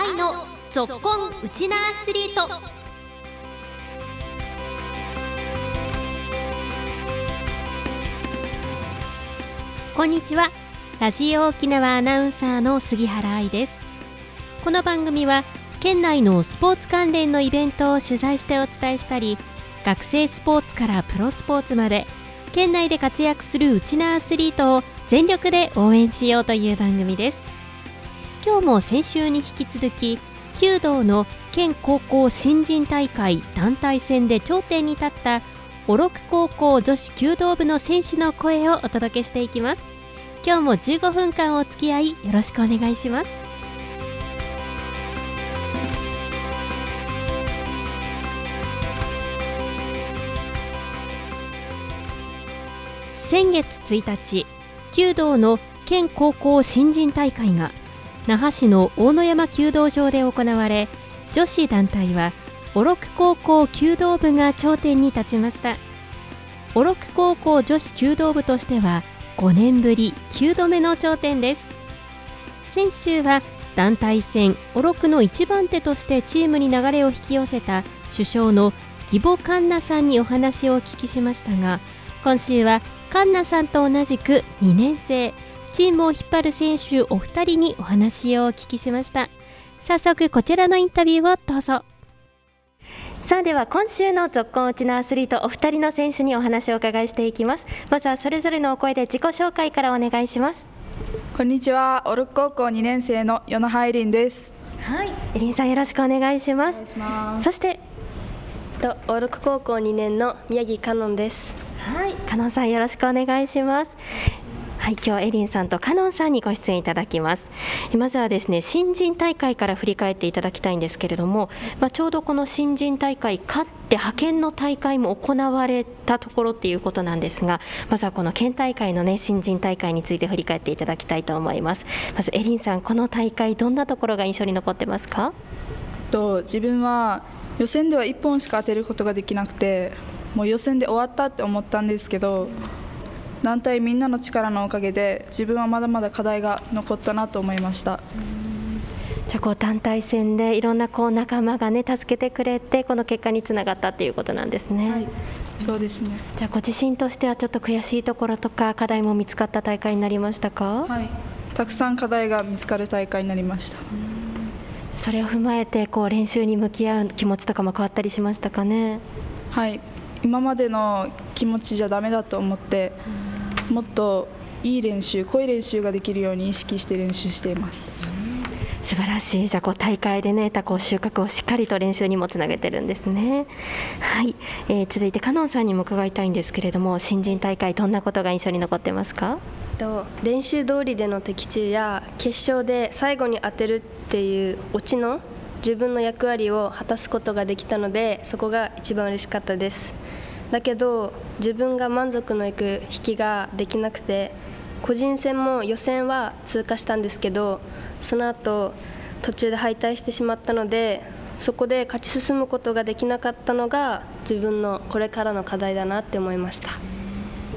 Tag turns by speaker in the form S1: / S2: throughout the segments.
S1: 愛のぞっこんウチナアスリート。こんにちは。ラジオ沖縄アナウンサーの杉原愛です。この番組は県内のスポーツ関連のイベントを取材してお伝えしたり学生スポーツからプロスポーツまで県内で活躍するウチナアスリートを全力で応援しようという番組です。今日も先週に引き続き弓道の県高校新人大会団体戦で頂点に立った小禄高校女子弓道部の選手の声をお届けしていきます。今日も15分間お付き合いよろしくお願いします。先月1日弓道の県高校新人大会が那覇市の大野山弓道場で行われ女子団体は小禄高校弓道部が頂点に立ちました。小禄高校女子弓道部としては5年ぶり9度目の頂点です。先週は団体戦小禄の一番手としてチームに流れを引き寄せた主将の義母環奈さんにお話をお聞きしましたが今週は環奈さんと同じく2年生チームを引っ張る選手お二人にお話をお聞きしました。早速こちらのインタビューをどうぞ。さあでは今週の続行うちのアスリートお二人の選手にお話をお伺いしていきます。まずはそれぞれのお声で自己紹介からお願いします。
S2: こんにちは。オルク高校2年生の与野ハイリンです。
S1: はい。エリンさんよろしくお願いします。そして
S3: とオルク高校2年の宮城香音です。
S1: はい。香音さんよろしくお願いしますはい、今日はエリンさんとカノンさんにご出演いただきます。まずはですね、新人大会から振り返っていただきたいんですけれども、まあ、ちょうどこの新人大会勝って派遣の大会も行われたところっていうことなんですが、まずはこの県大会のね新人大会について振り返っていただきたいと思います。まずエリンさん、この大会どんなところが印象に残ってますか？
S2: と自分は予選では1本しか当てることができなくて、もう予選で終わったって思ったんですけど。団体みんなの力のおかげで自分はまだまだ課題が残ったなと思いました
S1: じゃあこう団体戦でいろんなこう仲間がね助けてくれてこの結果につながったっていうことなんですね。
S2: はい、そうですね。
S1: じゃあご自身としてはちょっと悔しいところとか課題も見つかった大会になりましたか？
S2: はい。たくさん課題が見つかる大会になりました。
S1: それを踏まえてこう練習に向き合う気持ちとかも変わったりしましたかね？
S2: はい。今までの気持ちじゃダメだと思って。もっといい練習濃い練習ができるように意識して練習しています。
S1: 素晴らしい。じゃあこう大会でね得たこう収穫をしっかりと練習にもつなげてるんですね。はい、えー、続いてカノンさんにも伺いたいんですけれども新人大会どんなことが印象に残ってますか？
S3: と練習通りでの的中や決勝で最後に当てるっていうオチの自分の役割を果たすことができたのでそこが一番嬉しかったです。だけど自分が満足のいく引きができなくて個人戦も予選は通過したんですけどその後途中で敗退してしまったのでそこで勝ち進むことができなかったのが自分のこれからの課題だなって思いました。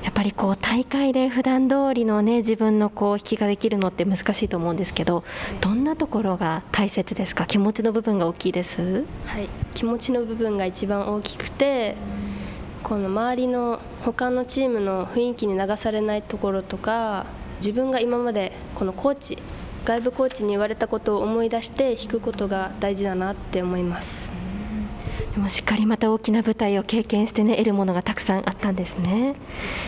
S1: やっぱりこう大会で普段通りのね自分のこう引きができるのって難しいと思うんですけどどんなところが大切ですか？気持ちの部分が大きいです？
S3: はい。気持ちの部分が一番大きくて、この周りの他のチームの雰囲気に流されないところとか自分が今までこのコーチ外部コーチに言われたことを思い出して弾くことが大事だなって思います。
S1: でもしっかりまた大きな舞台を経験してね得るものがたくさんあったんですね。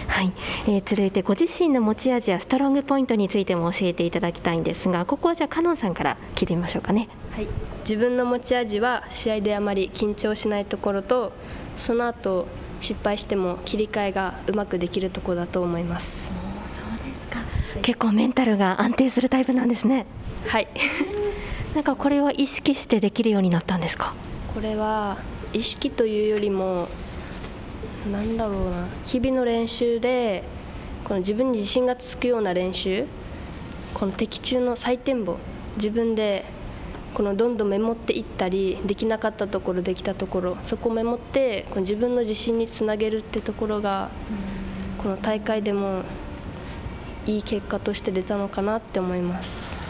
S1: はい、えー、続いてご自身の持ち味やストロングポイントについても教えていただきたいんですがここはじゃあカノンさんから聞いてみましょうかね。
S3: はい。自分の持ち味は試合であまり緊張しないところとその後失敗しても切り替えがうまくできるところだと思います。
S1: そうですか。結構メンタルが安定するタイプなんですね。
S3: はい。
S1: なんかこれは意識してできるようになったんですか？
S3: これは意識というよりもなんだろうな日々の練習でこの自分に自信がつくような練習この的中の採点簿自分でこのどんどんメモっていったりできなかったところできたところそこをメモってこの自分の自信につなげるってところがこの大会でもいい結果として出たのかなって思います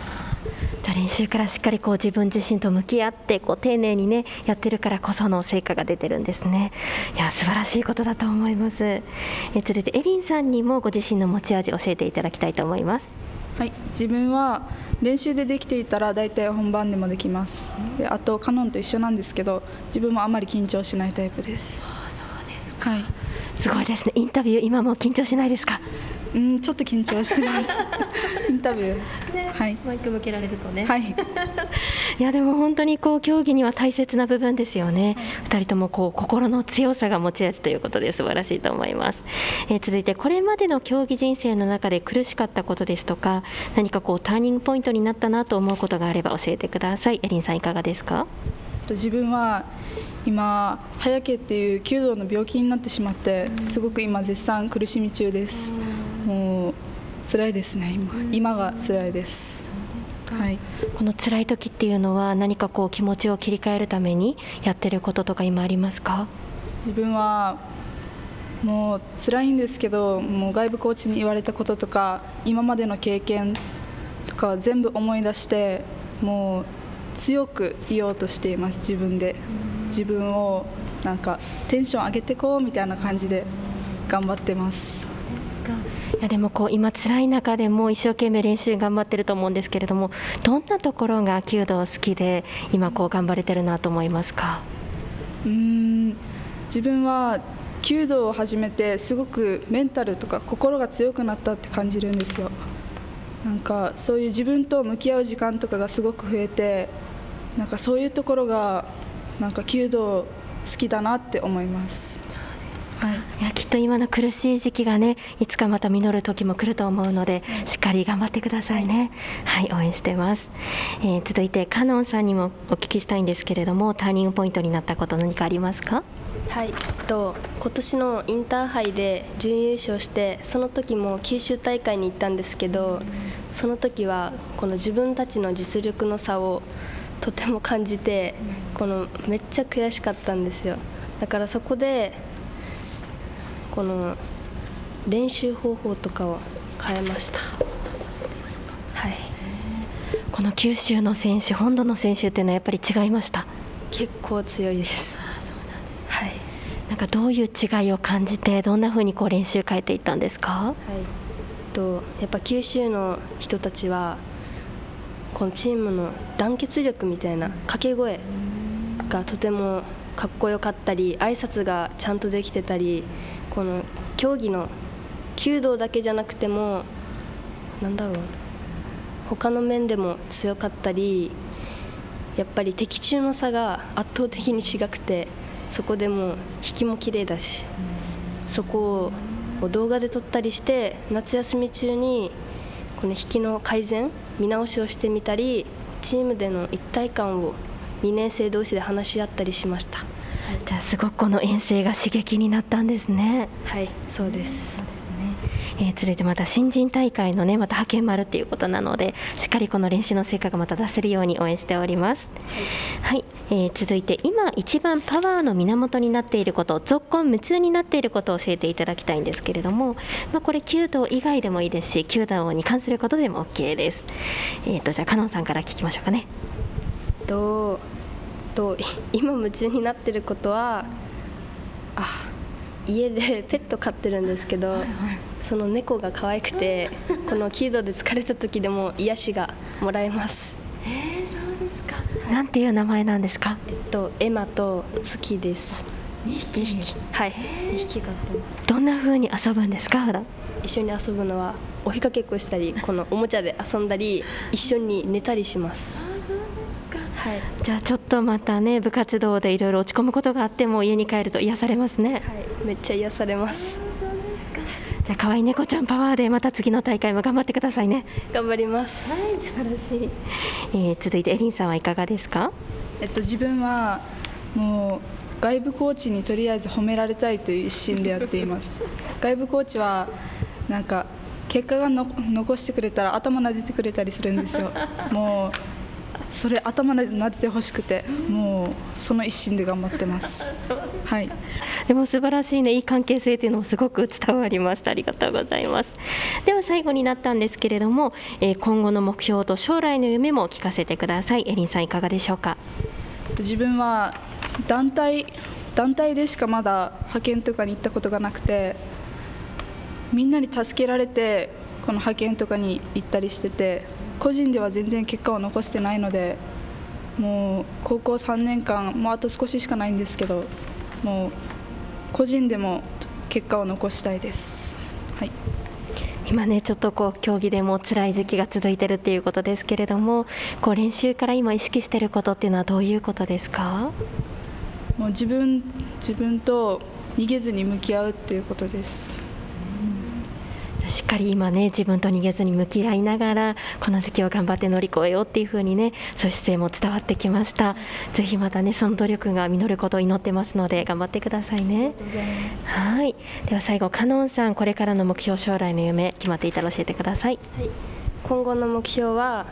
S1: 練習からしっかりこう自分自身と向き合ってこう丁寧にねやってるからこその成果が出てるんですね。いや素晴らしいことだと思います。え続いてエリンさんにもご自身の持ち味教えていただきたいと思います。
S2: はい、自分は練習でできていたら大体本番でもできます。であとカノンと一緒なんですけど自分もあまり緊張しないタイプです。はい。
S1: すごいですね。インタビュー今も緊張しないですか？
S2: うんちょっと緊張してます タビュー、はい。
S1: マイク向けられるとね。
S2: はい。
S1: いやでも本当にこう競技には大切な部分ですよね、2人ともこう心の強さが持ち味ということで素晴らしいと思います、えー続いてこれまでの競技人生の中で苦しかったことですとか何かこうターニングポイントになったなと思うことがあれば教えてください。エリンさんいかがですか？
S2: と自分は今早毛っていう弓道の病気になってしまってすごく今絶賛苦しみ中です。もう辛いですね今。今が辛いです。はい。
S1: この辛い時っていうのは何かこう気持ちを切り替えるためにやってることとか今ありますか？
S2: 自分はもう辛いんですけどもう外部コーチに言われたこととか今までの経験とか全部思い出してもう強くいようとしています自分で。自分をなんかテンション上げてこうみたいな感じで頑張ってます。
S1: いやでもこう今辛い中でも一生懸命練習頑張ってると思うんですけれどもどんなところが弓道好きで今こう頑張れてるなと思いますか？
S2: うん自分は弓道を始めてすごくメンタルとか心が強くなったって感じるんですよ。なんかそういう自分と向き合う時間とかがすごく増えてなんかそういうところがなんか弓道好きだなって思います。はい。
S1: いやきっと今の苦しい時期がねいつかまた実る時も来ると思うのでしっかり頑張ってくださいね。はい応援してます、えー続いてカノンさんにもお聞きしたいんですけれどもターニングポイントになったこと何かありますか？
S3: はい、と今年のインターハイで準優勝してその時も九州大会に行ったんですけどその時はこの自分たちの実力の差をとても感じてこのめっちゃ悔しかったんですよ。だからそこでこの練習方法とかを変えました。はい。
S1: この九州の選手本土の選手っていうのはやっぱり違いました？
S3: 結構強いです。はい。
S1: なんかどういう違いを感じてどんな風にこう練習変えていったんですか？
S3: はい、とやっぱ九州の人たちはこのチームの団結力みたいな掛け声がとてもかっこよかったり挨拶がちゃんとできてたりこの競技の弓道だけじゃなくてもなんだろう。他の面でも強かったりやっぱり敵中の差が圧倒的に違くてそこでも引きも綺麗だしそこを動画で撮ったりして夏休み中にこの引きの改善見直しをしてみたりチームでの一体感を2年生同士で話し合ったりしました。
S1: じゃあすごくこの遠征が刺激になったんですね。
S3: はいそうです。
S1: えー続いてまた新人大会のねまた派遣丸っていうことなのでしっかりこの練習の成果がまた出せるように応援しております。はい、えー続いて今一番パワーの源になっていることぞっこん夢中になっていることを教えていただきたいんですけれども、まあ、これ弓道以外でもいいですし弓道に関することでも OK です。えーとじゃあカノンさんから聞きましょうかね。
S3: ととい今夢中になってることはあ家で ペット飼ってるんですけどその猫が可愛くてこの弓道で疲れた時でも癒しがもらえます。
S1: なんていう名前なんですか？
S3: えっとエマと月です。2匹。はい。2匹飼ってます。
S1: どんな風に遊ぶんですか？普段。
S3: 一緒に遊ぶのは追いかけっこしたりこのおもちゃで遊んだり一緒に寝たりしますはい、はい、
S1: じゃあちょっとまたね部活動でいろいろ落ち込むことがあっても家に帰ると癒されますね。
S3: めっちゃ癒されます。
S1: じゃあ可愛い猫ちゃんパワーでまた次の大会も頑張ってくださいね。
S3: 頑張ります。
S1: 素晴らしい、えー続いてエリンさんはいかがですか？
S2: えっと、自分はもう外部コーチにとりあえず褒められたいという一心でやっています。外部コーチはなんか結果がの残してくれたら頭撫でてくれたりするんですよ。もうそれ頭で撫でてほしくてもうその一心で頑張ってます。はい。
S1: でも素晴らしいねいい関係性っていうのもすごく伝わりました。ありがとうございます。では最後になったんですけれども、えー、今後の目標と将来の夢も聞かせてください。エリンさんいかがでしょうか？
S2: 自分は団体団体でしかまだ派遣とかに行ったことがなくてみんなに助けられてこの派遣とかに行ったりしてて個人では全然結果を残してないのでもう高校3年間もうあと少ししかないんですけどもう個人でも結果を残したいです。はい
S1: 今ねちょっとこう競技でも辛い時期が続いてるっていうことですけれどもこう練習から今意識してることっていうのはどういうことですか？
S2: もう自分自分と逃げずに向き合うっていうことです。
S1: しっかり今ね自分と逃げずに向き合いながらこの時期を頑張って乗り越えようっていう風にねそういう姿勢も伝わってきました。ぜひまたねその努力が実ることを祈ってますので頑張ってくださいね。はい。では最後カノンさんこれからの目標将来の夢決まっていたら教えてください、はい、
S3: 今後の目標は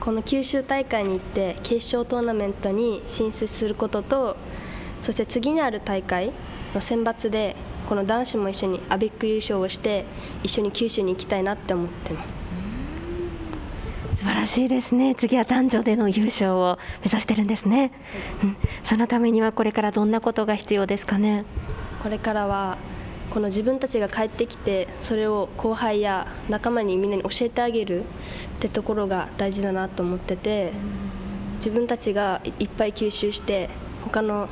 S3: この九州大会に行って決勝トーナメントに進出することとそして次にある大会の選抜でこの男子も一緒にアベック優勝をして一緒に九州に行きたいなって思ってます。
S1: 素晴らしいですね。次は男女での優勝を目指してるんですね、うん、そのためにはこれからどんなことが必要ですかね？
S3: これからはこの自分たちが帰ってきてそれを後輩や仲間にみんなに教えてあげるってところが大事だなと思ってて自分たちがいっぱい吸収して他の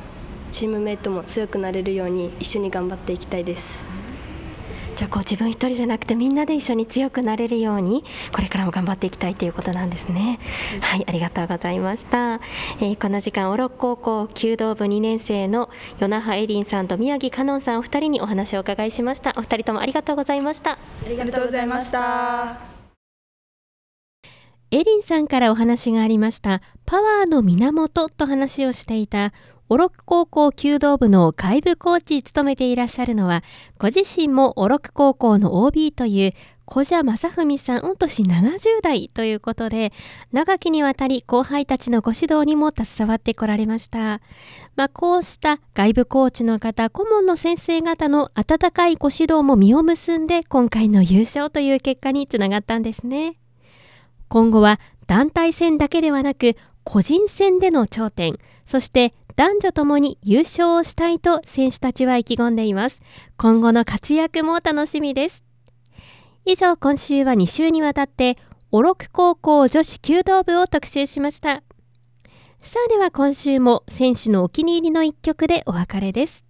S3: チームメイトも強くなれるように一緒に頑張っていきたいです。
S1: じゃあこう自分一人じゃなくてみんなで一緒に強くなれるようにこれからも頑張っていきたいということなんですね、はいありがとうございました、えー、この時間小禄高校弓道部2年生の与那覇エリンさんと宮城香音さんお二人にお話をお伺いしました。お二人ともありがとうございました。あ
S2: りがとうございました。
S1: エリンさんからお話がありました。パワーの源と話をしていたオロク高校弓道部の外部コーチ務めていらっしゃるのは、ご自身もオロク高校の OB という小蛇正文さん、御年70代ということで、長きにわたり後輩たちのご指導にも携わってこられました。まあ、こうした外部コーチの方、顧問の先生方の温かいご指導も実を結んで、今回の優勝という結果につながったんですね。今後は団体戦だけではなく、個人戦での頂点、そして男女ともに優勝をしたいと選手たちは意気込んでいます。今後の活躍も楽しみです。以上、今週は2週にわたって、小禄高校女子弓道部を特集しました。さあでは今週も選手のお気に入りの一曲でお別れです。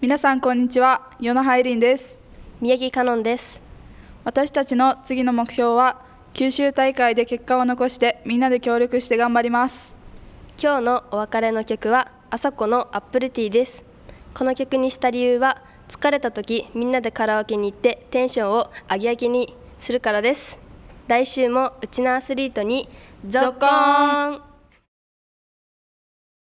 S2: 皆さんこんにちは、与那覇イリンです。
S3: 宮城香音です。
S2: 私たちの次の目標は、九州大会で結果を残してみんなで協力して頑張ります。
S3: 今日のお別れの曲は朝子のアップルティーです。この曲にした理由は疲れた時みんなでカラオケに行ってテンションを上げ上げにするからです。来週もうちのアスリートにゾッコーン。